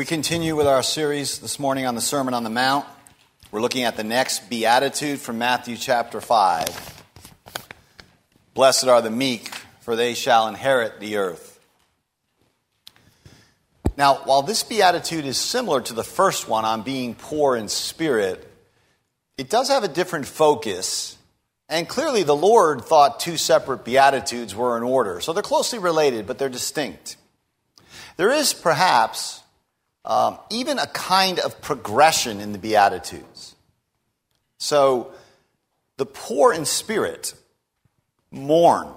We continue with our series this morning on the Sermon on the Mount. We're looking at the next beatitude from Matthew chapter 5. Blessed are the meek, for they shall inherit the earth. Now, while this beatitude is similar to the first one on being poor in spirit, it does have a different focus. And clearly, the Lord thought two separate beatitudes were in order. So they're closely related, but they're distinct. There is perhaps um, even a kind of progression in the Beatitudes. So, the poor in spirit mourn.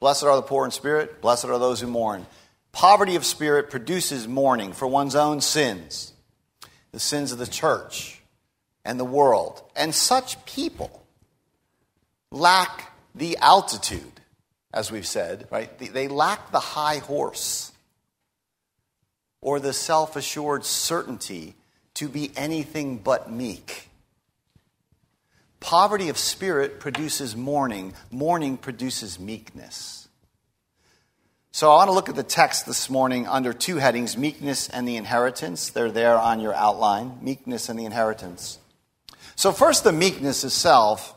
Blessed are the poor in spirit, blessed are those who mourn. Poverty of spirit produces mourning for one's own sins, the sins of the church and the world. And such people lack the altitude, as we've said, right? They lack the high horse or the self assured certainty to be anything but meek. Poverty of spirit produces mourning, mourning produces meekness. So I want to look at the text this morning under two headings meekness and the inheritance. They're there on your outline meekness and the inheritance. So, first, the meekness itself.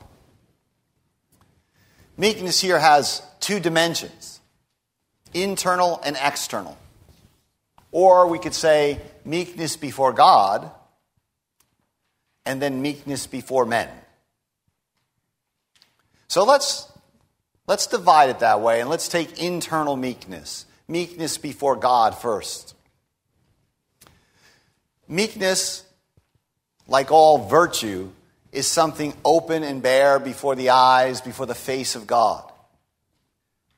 Meekness here has two dimensions internal and external. Or we could say meekness before God and then meekness before men. So let's, let's divide it that way and let's take internal meekness. Meekness before God first. Meekness, like all virtue, is something open and bare before the eyes, before the face of God.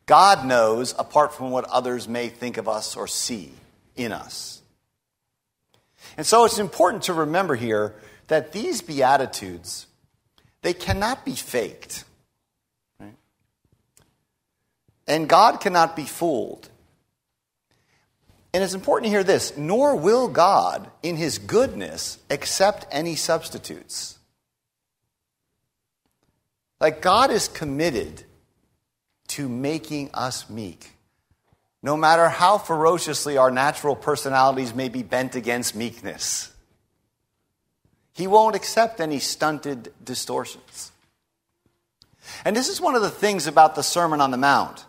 God knows apart from what others may think of us or see in us. And so it's important to remember here that these beatitudes they cannot be faked. Right? And God cannot be fooled. And it's important to hear this nor will God, in his goodness, accept any substitutes. Like God is committed to making us meek no matter how ferociously our natural personalities may be bent against meekness. He won't accept any stunted distortions. And this is one of the things about the Sermon on the Mount.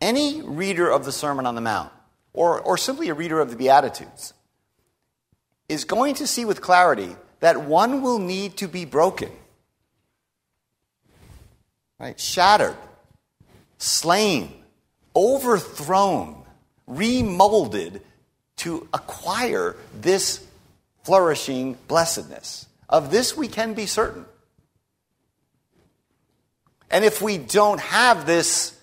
Any reader of the Sermon on the Mount, or, or simply a reader of the Beatitudes, is going to see with clarity that one will need to be broken, right? Shattered slain, overthrown, remolded to acquire this flourishing blessedness. Of this we can be certain. And if we don't have this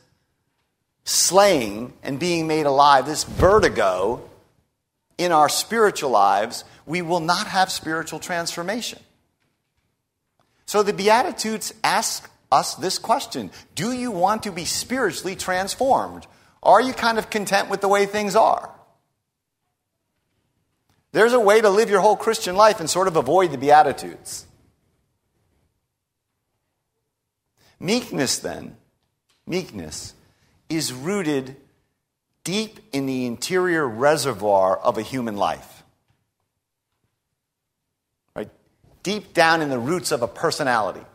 slaying and being made alive, this vertigo in our spiritual lives, we will not have spiritual transformation. So the Beatitudes ask us this question Do you want to be spiritually transformed? Are you kind of content with the way things are? There's a way to live your whole Christian life and sort of avoid the Beatitudes. Meekness, then, meekness is rooted deep in the interior reservoir of a human life. Right? Deep down in the roots of a personality.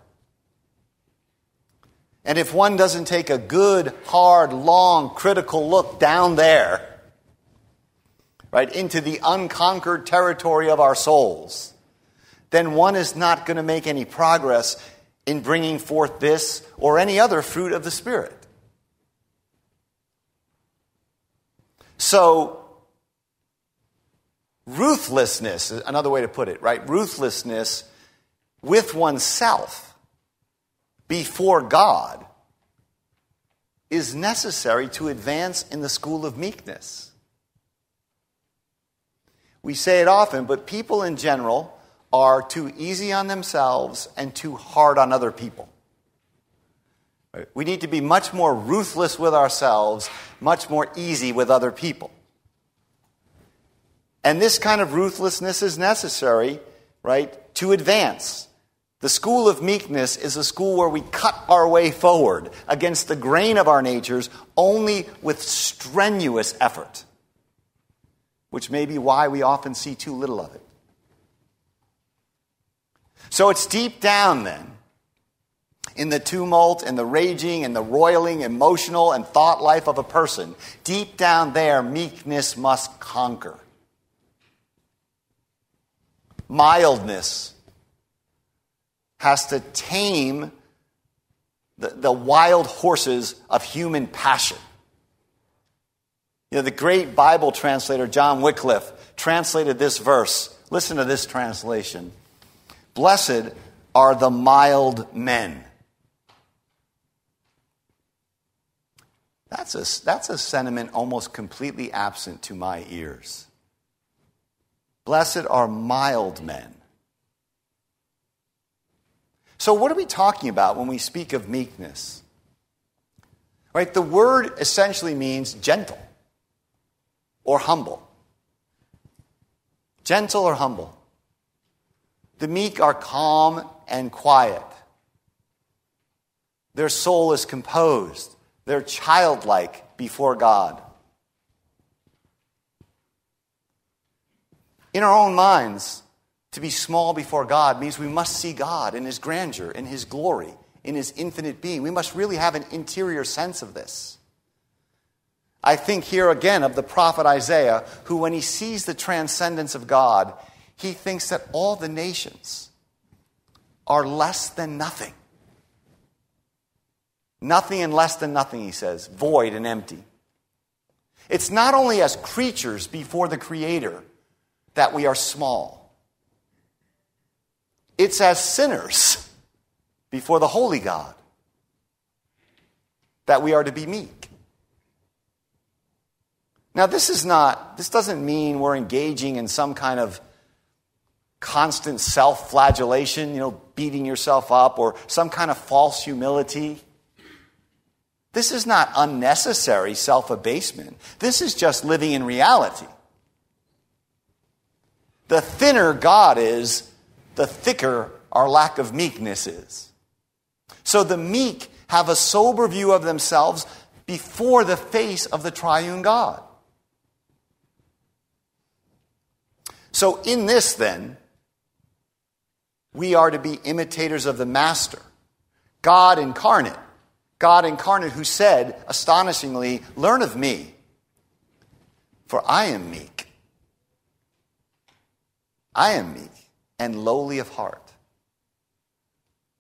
And if one doesn't take a good, hard, long, critical look down there, right, into the unconquered territory of our souls, then one is not going to make any progress in bringing forth this or any other fruit of the Spirit. So, ruthlessness, is another way to put it, right? Ruthlessness with oneself before God is necessary to advance in the school of meekness. We say it often, but people in general are too easy on themselves and too hard on other people. We need to be much more ruthless with ourselves, much more easy with other people. And this kind of ruthlessness is necessary, right, to advance The school of meekness is a school where we cut our way forward against the grain of our natures only with strenuous effort, which may be why we often see too little of it. So it's deep down then, in the tumult and the raging and the roiling emotional and thought life of a person, deep down there, meekness must conquer. Mildness has to tame the, the wild horses of human passion. You know, the great Bible translator John Wycliffe translated this verse. Listen to this translation Blessed are the mild men. That's a, that's a sentiment almost completely absent to my ears. Blessed are mild men. So, what are we talking about when we speak of meekness? Right? The word essentially means gentle or humble. Gentle or humble. The meek are calm and quiet. Their soul is composed. They're childlike before God. In our own minds, to be small before God means we must see God in His grandeur, in His glory, in His infinite being. We must really have an interior sense of this. I think here again of the prophet Isaiah, who, when he sees the transcendence of God, he thinks that all the nations are less than nothing. Nothing and less than nothing, he says, void and empty. It's not only as creatures before the Creator that we are small. It's as sinners before the holy God that we are to be meek. Now, this is not, this doesn't mean we're engaging in some kind of constant self flagellation, you know, beating yourself up, or some kind of false humility. This is not unnecessary self abasement. This is just living in reality. The thinner God is, the thicker our lack of meekness is. So the meek have a sober view of themselves before the face of the triune God. So, in this, then, we are to be imitators of the Master, God incarnate. God incarnate, who said, astonishingly, Learn of me, for I am meek. I am meek and lowly of heart.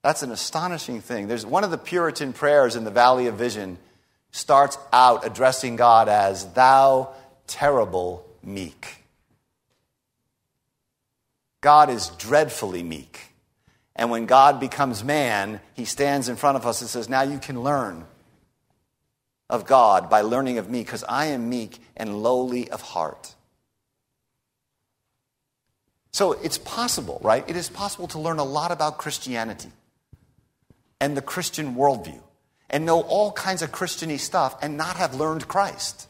That's an astonishing thing. There's one of the Puritan prayers in the Valley of Vision starts out addressing God as thou terrible meek. God is dreadfully meek. And when God becomes man, he stands in front of us and says, Now you can learn of God by learning of me, because I am meek and lowly of heart. So it's possible, right? It is possible to learn a lot about Christianity and the Christian worldview and know all kinds of Christiany stuff and not have learned Christ.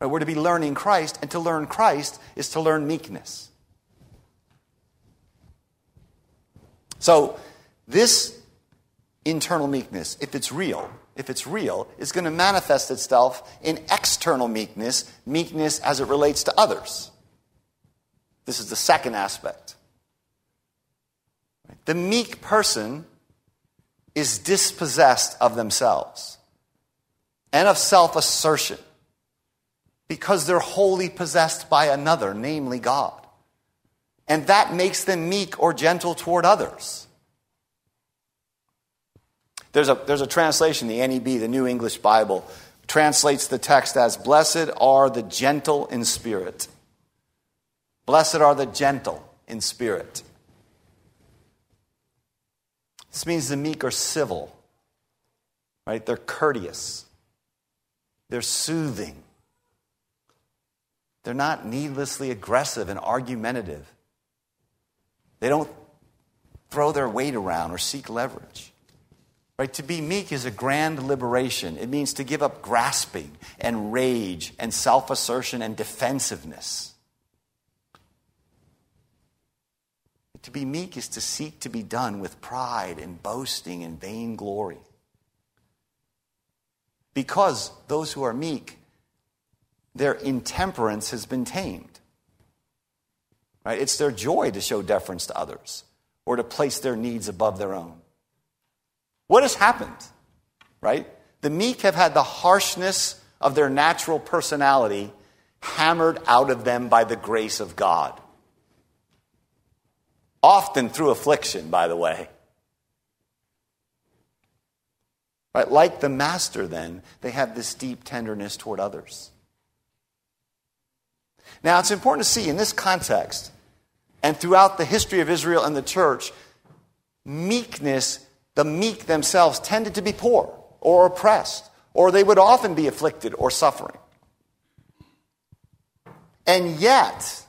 We're to be learning Christ, and to learn Christ is to learn meekness. So, this internal meekness, if it's real, if it's real, is going to manifest itself in external meekness, meekness as it relates to others. This is the second aspect. The meek person is dispossessed of themselves and of self assertion because they're wholly possessed by another, namely God. And that makes them meek or gentle toward others. There's a, there's a translation, the NEB, the New English Bible, translates the text as Blessed are the gentle in spirit. Blessed are the gentle in spirit. This means the meek are civil, right? They're courteous, they're soothing, they're not needlessly aggressive and argumentative. They don't throw their weight around or seek leverage. Right? To be meek is a grand liberation. It means to give up grasping and rage and self assertion and defensiveness. To be meek is to seek to be done with pride and boasting and vainglory. Because those who are meek, their intemperance has been tamed. Right? It's their joy to show deference to others or to place their needs above their own. What has happened? Right? The meek have had the harshness of their natural personality hammered out of them by the grace of God. Often through affliction, by the way. Right? Like the master, then, they have this deep tenderness toward others. Now, it's important to see in this context and throughout the history of Israel and the church, meekness, the meek themselves tended to be poor or oppressed, or they would often be afflicted or suffering. And yet,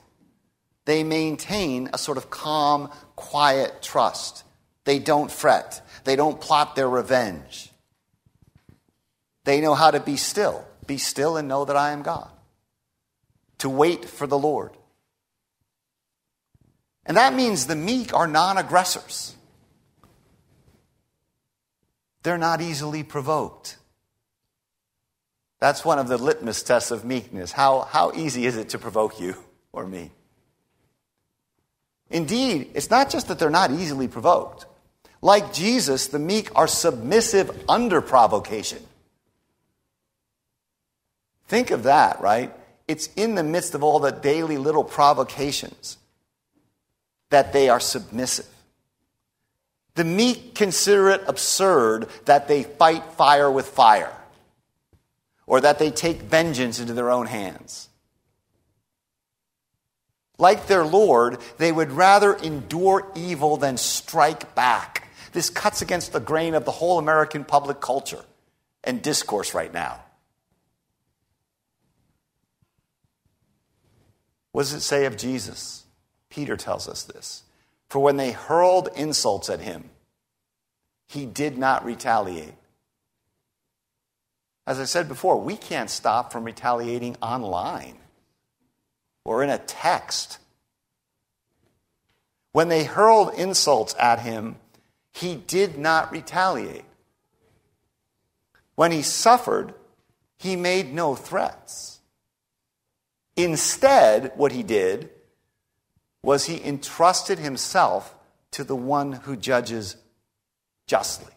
they maintain a sort of calm, quiet trust. They don't fret. They don't plot their revenge. They know how to be still. Be still and know that I am God. To wait for the Lord. And that means the meek are non aggressors. They're not easily provoked. That's one of the litmus tests of meekness. How, how easy is it to provoke you or me? Indeed, it's not just that they're not easily provoked. Like Jesus, the meek are submissive under provocation. Think of that, right? It's in the midst of all the daily little provocations that they are submissive. The meek consider it absurd that they fight fire with fire or that they take vengeance into their own hands. Like their Lord, they would rather endure evil than strike back. This cuts against the grain of the whole American public culture and discourse right now. What does it say of Jesus? Peter tells us this. For when they hurled insults at him, he did not retaliate. As I said before, we can't stop from retaliating online or in a text. When they hurled insults at him, he did not retaliate. When he suffered, he made no threats. Instead, what he did was he entrusted himself to the one who judges justly.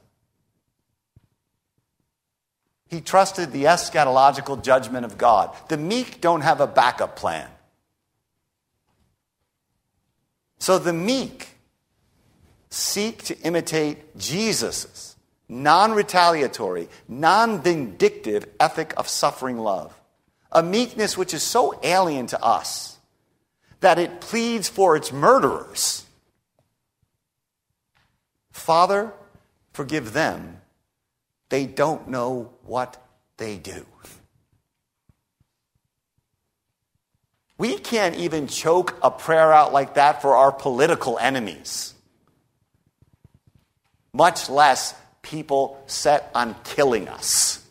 He trusted the eschatological judgment of God. The meek don't have a backup plan. So the meek seek to imitate Jesus' non retaliatory, non vindictive ethic of suffering love, a meekness which is so alien to us that it pleads for its murderers. Father, forgive them. They don't know what they do. We can't even choke a prayer out like that for our political enemies, much less people set on killing us.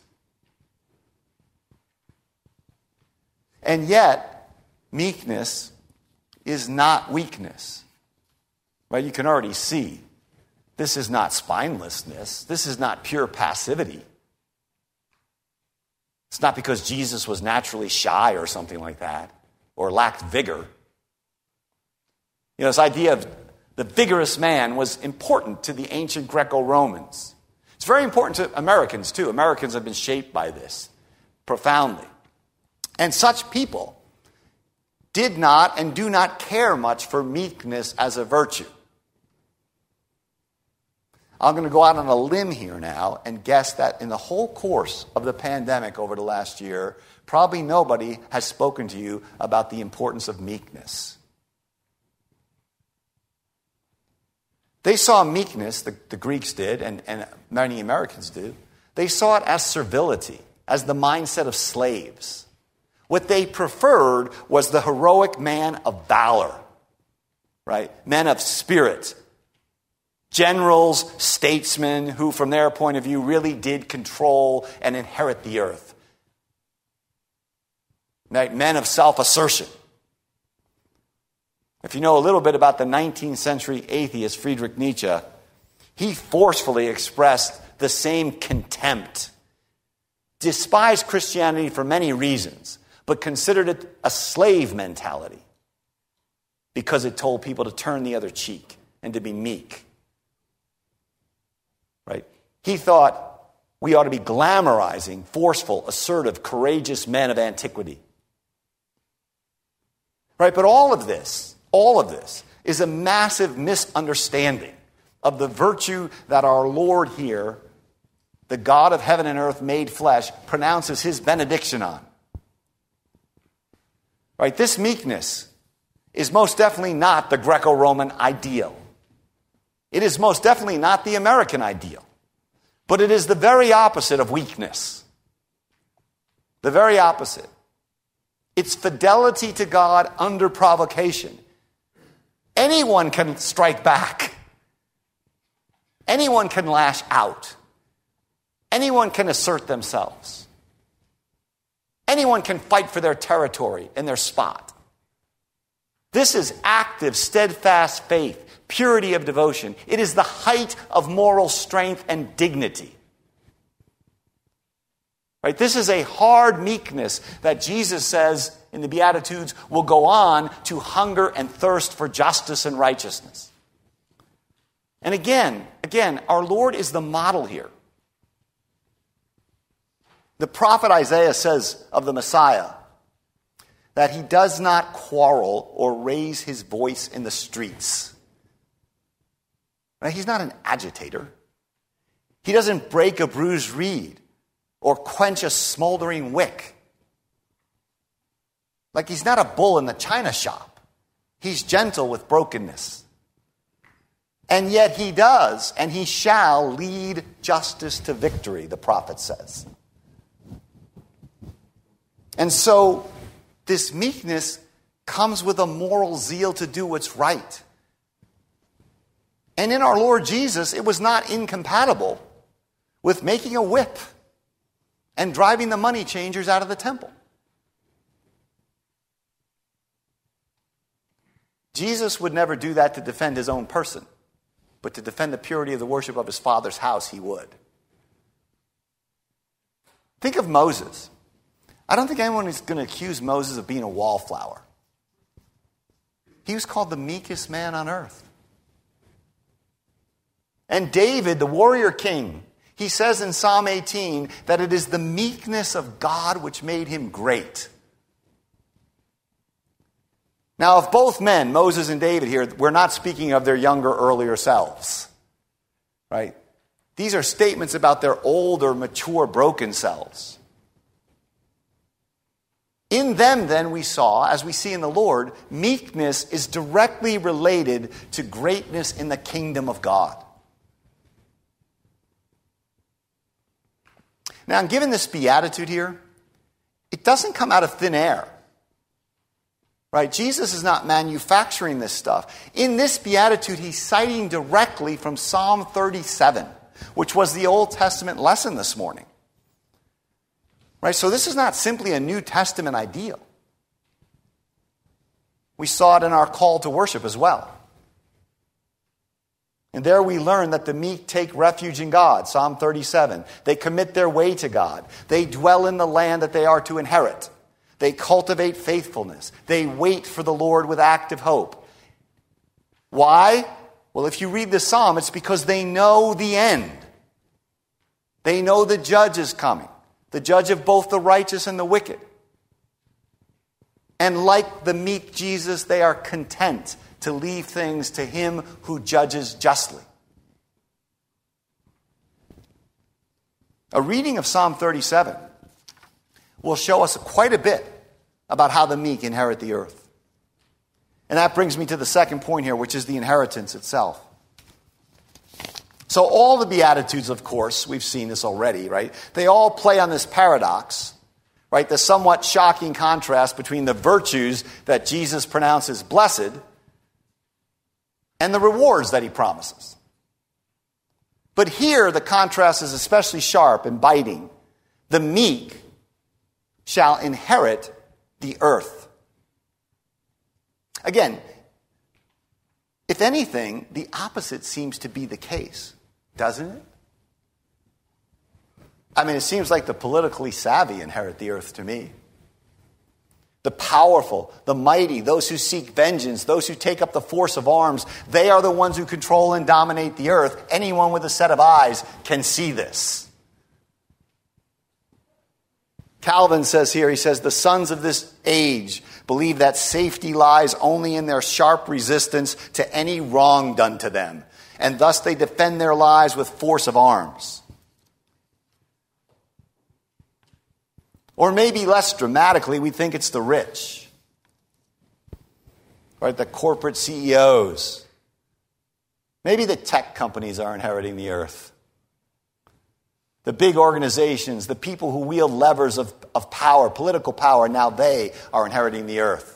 And yet, meekness is not weakness. Right? You can already see this is not spinelessness. This is not pure passivity. It's not because Jesus was naturally shy or something like that or lacked vigor. You know, this idea of the vigorous man was important to the ancient Greco Romans. It's very important to Americans, too. Americans have been shaped by this profoundly. And such people did not and do not care much for meekness as a virtue. I'm going to go out on a limb here now and guess that in the whole course of the pandemic over the last year, probably nobody has spoken to you about the importance of meekness. They saw meekness, the, the Greeks did, and, and many Americans do. They saw it as servility, as the mindset of slaves. What they preferred was the heroic man of valor, right? Men of spirit. Generals, statesmen who, from their point of view, really did control and inherit the earth. Men of self assertion. If you know a little bit about the 19th century atheist Friedrich Nietzsche, he forcefully expressed the same contempt, despised Christianity for many reasons, but considered it a slave mentality because it told people to turn the other cheek and to be meek. Right? He thought we ought to be glamorizing forceful, assertive, courageous men of antiquity. Right? But all of this, all of this is a massive misunderstanding of the virtue that our Lord here, the God of heaven and earth made flesh, pronounces his benediction on. Right? This meekness is most definitely not the Greco Roman ideal. It is most definitely not the American ideal. But it is the very opposite of weakness. The very opposite. It's fidelity to God under provocation. Anyone can strike back. Anyone can lash out. Anyone can assert themselves. Anyone can fight for their territory and their spot. This is active, steadfast faith, purity of devotion. It is the height of moral strength and dignity. Right? This is a hard meekness that Jesus says in the Beatitudes will go on to hunger and thirst for justice and righteousness. And again, again, our Lord is the model here. The prophet Isaiah says of the Messiah that he does not quarrel or raise his voice in the streets. Now, he's not an agitator. He doesn't break a bruised reed or quench a smoldering wick. Like he's not a bull in the china shop. He's gentle with brokenness. And yet he does, and he shall lead justice to victory, the prophet says. And so this meekness comes with a moral zeal to do what's right. And in our Lord Jesus, it was not incompatible with making a whip and driving the money changers out of the temple. Jesus would never do that to defend his own person but to defend the purity of the worship of his father's house, he would. Think of Moses. I don't think anyone is going to accuse Moses of being a wallflower. He was called the meekest man on earth. And David, the warrior king, he says in Psalm 18 that it is the meekness of God which made him great. Now, if both men, Moses and David here, we're not speaking of their younger, earlier selves, right? These are statements about their older, mature, broken selves. In them, then, we saw, as we see in the Lord, meekness is directly related to greatness in the kingdom of God. Now, given this beatitude here, it doesn't come out of thin air. Right? Jesus is not manufacturing this stuff. In this beatitude, he's citing directly from Psalm 37, which was the Old Testament lesson this morning. Right? So this is not simply a New Testament ideal. We saw it in our call to worship as well. And there we learn that the meek take refuge in God, Psalm 37. They commit their way to God. They dwell in the land that they are to inherit. They cultivate faithfulness. They wait for the Lord with active hope. Why? Well, if you read the psalm, it's because they know the end. They know the judge is coming, the judge of both the righteous and the wicked. And like the meek Jesus, they are content to leave things to him who judges justly. A reading of Psalm 37 will show us quite a bit about how the meek inherit the earth. And that brings me to the second point here, which is the inheritance itself. So, all the Beatitudes, of course, we've seen this already, right? They all play on this paradox, right? The somewhat shocking contrast between the virtues that Jesus pronounces blessed and the rewards that he promises. But here, the contrast is especially sharp and biting. The meek shall inherit the earth. Again, If anything, the opposite seems to be the case, doesn't it? I mean, it seems like the politically savvy inherit the earth to me. The powerful, the mighty, those who seek vengeance, those who take up the force of arms, they are the ones who control and dominate the earth. Anyone with a set of eyes can see this. Calvin says here, he says, the sons of this age believe that safety lies only in their sharp resistance to any wrong done to them, and thus they defend their lives with force of arms. Or maybe less dramatically, we think it's the rich, right? The corporate CEOs. Maybe the tech companies are inheriting the earth. The big organizations, the people who wield levers of, of power, political power, now they are inheriting the earth.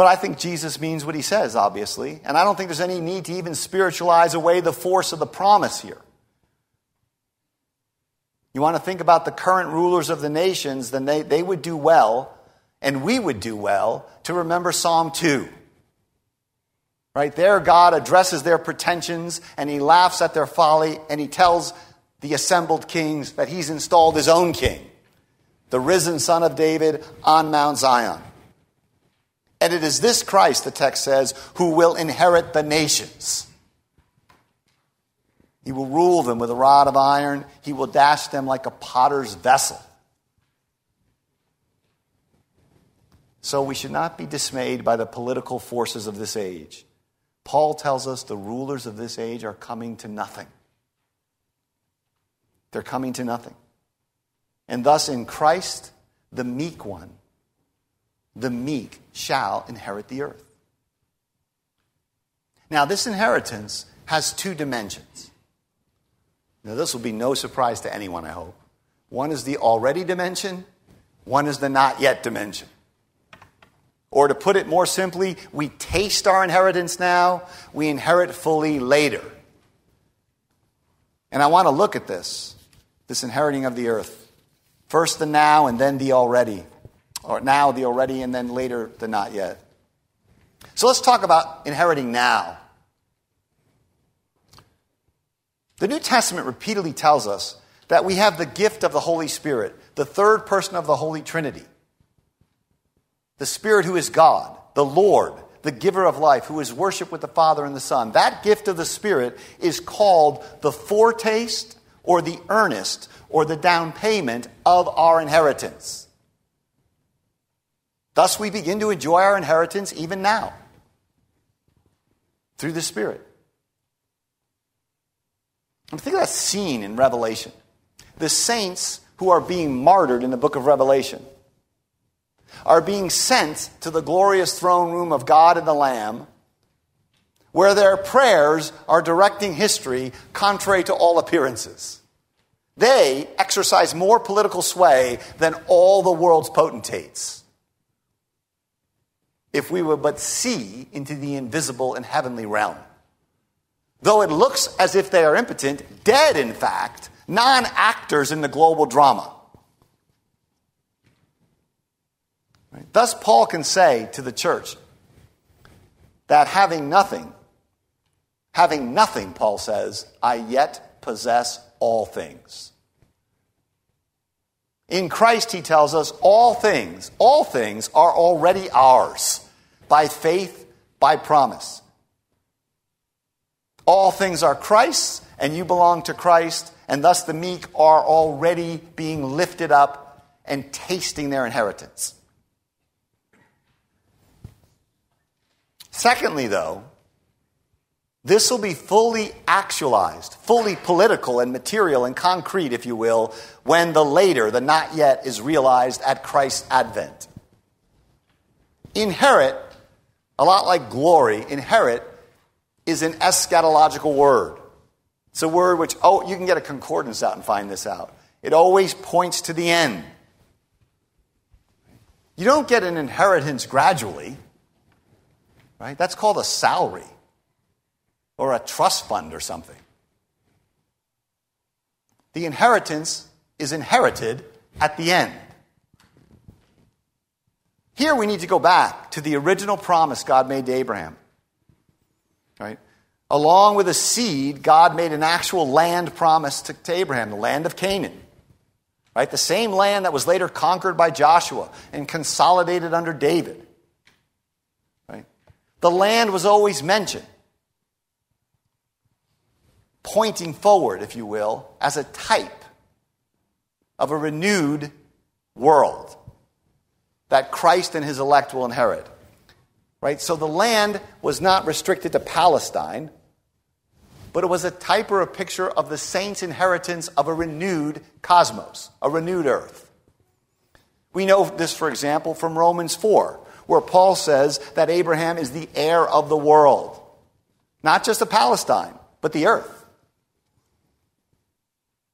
But I think Jesus means what he says, obviously. And I don't think there's any need to even spiritualize away the force of the promise here. You want to think about the current rulers of the nations, then they, they would do well, and we would do well, to remember Psalm 2. Right there, God addresses their pretensions and he laughs at their folly and he tells the assembled kings that he's installed his own king, the risen son of David on Mount Zion. And it is this Christ, the text says, who will inherit the nations. He will rule them with a rod of iron, he will dash them like a potter's vessel. So we should not be dismayed by the political forces of this age. Paul tells us the rulers of this age are coming to nothing. They're coming to nothing. And thus, in Christ, the meek one, the meek shall inherit the earth. Now, this inheritance has two dimensions. Now, this will be no surprise to anyone, I hope. One is the already dimension, one is the not yet dimension. Or to put it more simply, we taste our inheritance now, we inherit fully later. And I want to look at this, this inheriting of the earth. First the now and then the already. Or now the already and then later the not yet. So let's talk about inheriting now. The New Testament repeatedly tells us that we have the gift of the Holy Spirit, the third person of the Holy Trinity the Spirit who is God, the Lord, the giver of life, who is worshiped with the Father and the Son. That gift of the Spirit is called the foretaste or the earnest or the down payment of our inheritance. Thus, we begin to enjoy our inheritance even now through the Spirit. I think of that scene in Revelation. The saints who are being martyred in the book of Revelation are being sent to the glorious throne room of God and the Lamb, where their prayers are directing history contrary to all appearances. They exercise more political sway than all the world's potentates. If we would but see into the invisible and heavenly realm. Though it looks as if they are impotent, dead in fact, non actors in the global drama. Right? Thus, Paul can say to the church that having nothing, having nothing, Paul says, I yet possess all things. In Christ, he tells us, all things, all things are already ours by faith, by promise. All things are Christ's, and you belong to Christ, and thus the meek are already being lifted up and tasting their inheritance. Secondly, though, this will be fully actualized, fully political and material and concrete, if you will, when the later, the not yet, is realized at Christ's advent. Inherit, a lot like glory, inherit is an eschatological word. It's a word which, oh, you can get a concordance out and find this out. It always points to the end. You don't get an inheritance gradually. Right? That's called a salary or a trust fund or something. The inheritance is inherited at the end. Here we need to go back to the original promise God made to Abraham. Right? Along with a seed, God made an actual land promise to, to Abraham, the land of Canaan. Right? The same land that was later conquered by Joshua and consolidated under David. Right? The land was always mentioned, pointing forward, if you will, as a type of a renewed world that Christ and his elect will inherit. Right? So the land was not restricted to Palestine, but it was a type or a picture of the saints' inheritance of a renewed cosmos, a renewed earth. We know this, for example, from Romans 4, where Paul says that Abraham is the heir of the world, not just of Palestine, but the earth.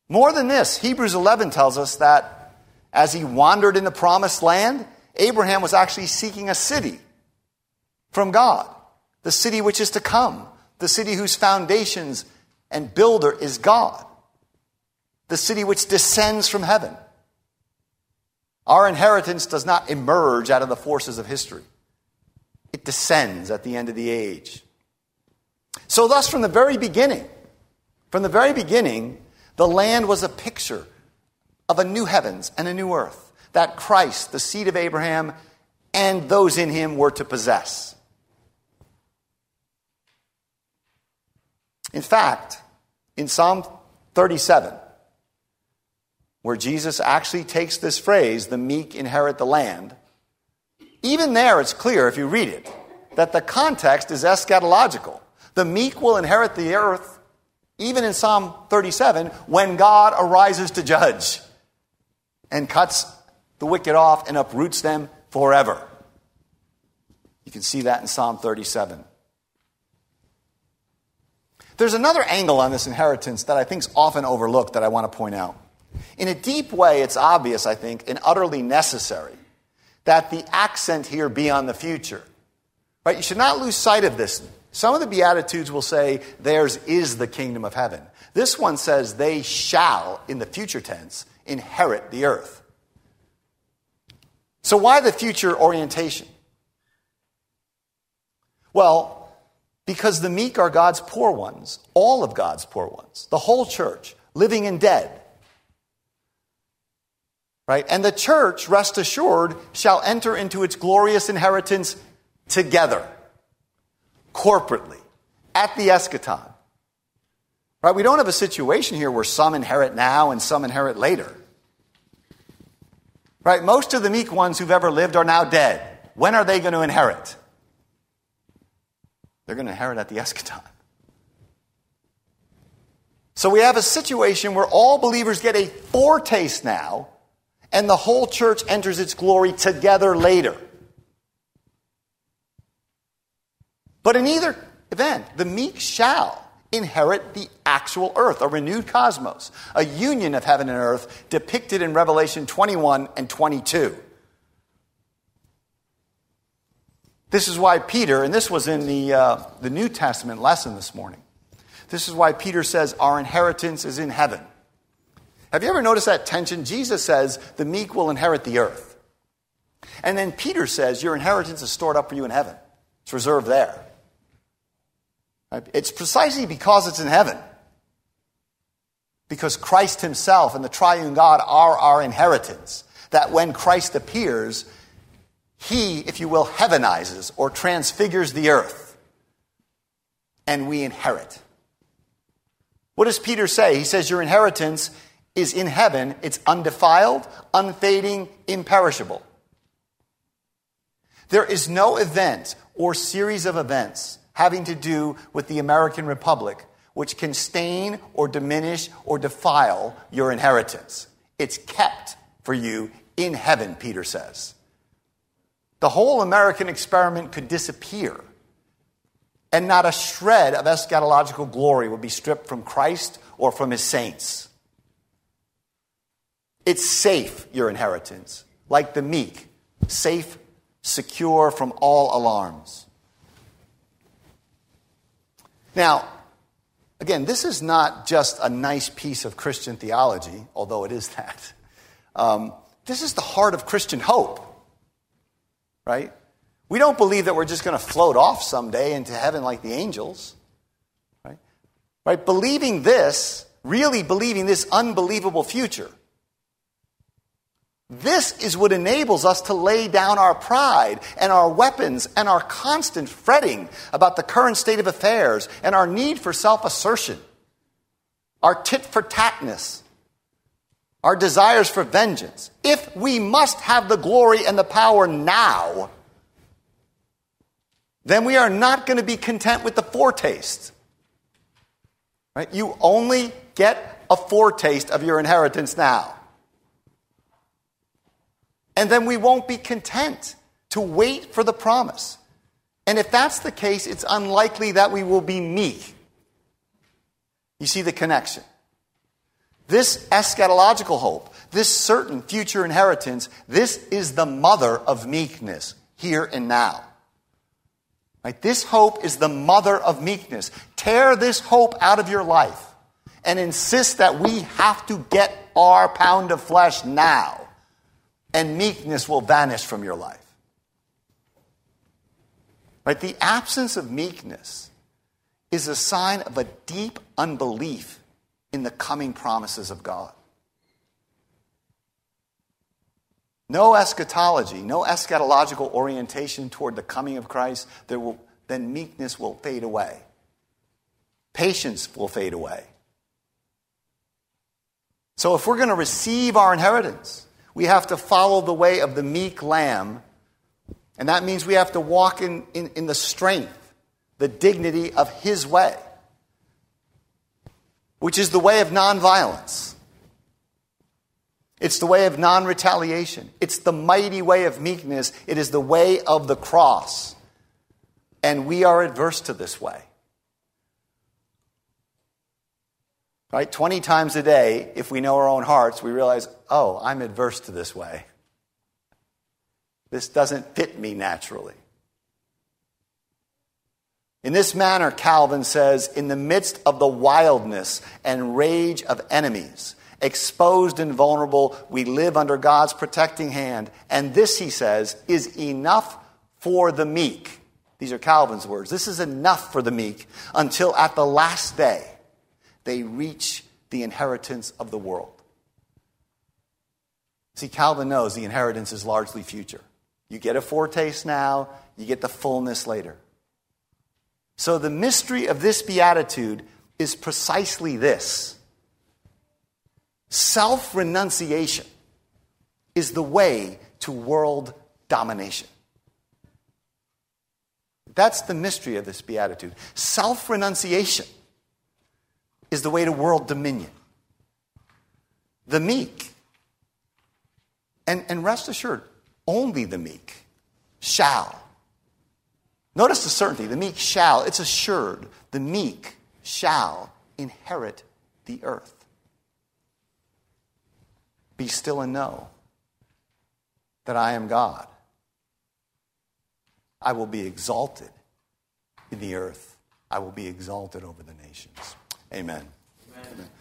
More than this, Hebrews 11 tells us that as he wandered in the promised land, Abraham was actually seeking a city from God, the city which is to come, the city whose foundations and builder is God, the city which descends from heaven. Our inheritance does not emerge out of the forces of history. It descends at the end of the age. So, thus, from the very beginning, from the very beginning, the land was a picture of a new heavens and a new earth that Christ, the seed of Abraham, and those in him were to possess. In fact, in Psalm 37, where Jesus actually takes this phrase, the meek inherit the land, even there it's clear if you read it that the context is eschatological. The meek will inherit the earth, even in Psalm 37, when God arises to judge and cuts the wicked off and uproots them forever. You can see that in Psalm 37. There's another angle on this inheritance that I think is often overlooked that I want to point out. In a deep way, it's obvious, I think, and utterly necessary that the accent here be on the future. Right? You should not lose sight of this. Some of the Beatitudes will say, theirs is the kingdom of heaven. This one says, they shall, in the future tense, inherit the earth. So, why the future orientation? Well, because the meek are God's poor ones, all of God's poor ones, the whole church, living and dead. Right? And the church, rest assured, shall enter into its glorious inheritance together, corporately, at the eschaton. Right? We don't have a situation here where some inherit now and some inherit later. Right? Most of the meek ones who've ever lived are now dead. When are they going to inherit? They're going to inherit at the eschaton. So we have a situation where all believers get a foretaste now, and the whole church enters its glory together later. But in either event, the meek shall inherit the actual earth, a renewed cosmos, a union of heaven and earth depicted in Revelation 21 and 22. This is why Peter, and this was in the, uh, the New Testament lesson this morning, this is why Peter says our inheritance is in heaven. Have you ever noticed that tension? Jesus says the meek will inherit the earth. And then Peter says your inheritance is stored up for you in heaven, it's reserved there. It's precisely because it's in heaven. Because Christ Himself and the triune God are our inheritance. That when Christ appears, he, if you will, heavenizes or transfigures the earth, and we inherit. What does Peter say? He says, Your inheritance is in heaven, it's undefiled, unfading, imperishable. There is no event or series of events having to do with the American Republic which can stain or diminish or defile your inheritance. It's kept for you in heaven, Peter says the whole American experiment could disappear, and not a shred of eschatological glory would be stripped from Christ or from his saints. It's safe, your inheritance, like the meek, safe, secure from all alarms. Now, again, this is not just a nice piece of Christian theology, although it is that. Um, this is the heart of Christian hope. right? We don't believe that we're just going to float off someday into heaven like the angels. Right? right? Believing this, really believing this unbelievable future, this is what enables us to lay down our pride and our weapons and our constant fretting about the current state of affairs and our need for self assertion, our tit for tatness, our desires for vengeance. If we must have the glory and the power now, then we are not going to be content with the foretaste. Right? You only get a foretaste of your inheritance now. And then we won't be content to wait for the promise. And if that's the case, it's unlikely that we will be meek. You see the connection. This eschatological hope, this certain future inheritance, this is the mother of meekness here and now. Right? This hope is the mother of meekness. Tear this hope out of your life and insist that we have to get our pound of flesh now, and meekness will vanish from your life. Right? The absence of meekness is a sign of a deep unbelief in the coming promises of God. no eschatology, no eschatological orientation toward the coming of Christ, there will, then meekness will fade away. Patience will fade away. So, if we're going to receive our inheritance, we have to follow the way of the meek lamb. And that means we have to walk in, in, in the strength, the dignity of his way, which is the way of nonviolence. It's the way of non retaliation. It's the mighty way of meekness. It is the way of the cross. And we are adverse to this way. Right? 20 times a day, if we know our own hearts, we realize, oh, I'm adverse to this way. This doesn't fit me naturally. In this manner, Calvin says, in the midst of the wildness and rage of enemies, exposed and vulnerable. We live under God's protecting hand. And this, he says, is enough for the meek. These are Calvin's words. This is enough for the meek until at the last day they reach the inheritance of the world. See, Calvin knows the inheritance is largely future. You get a foretaste now, you get the fullness later. So the mystery of this beatitude is precisely this Self renunciation is the way to world domination. That's the mystery of this beatitude. Self renunciation is the way to world dominion. The meek, and, and rest assured, only the meek shall. Notice the certainty the meek shall, it's assured, the meek shall inherit the earth. Be still and know that I am God. I will be exalted in the earth. I will be exalted over the nations. Amen. Amen. Amen.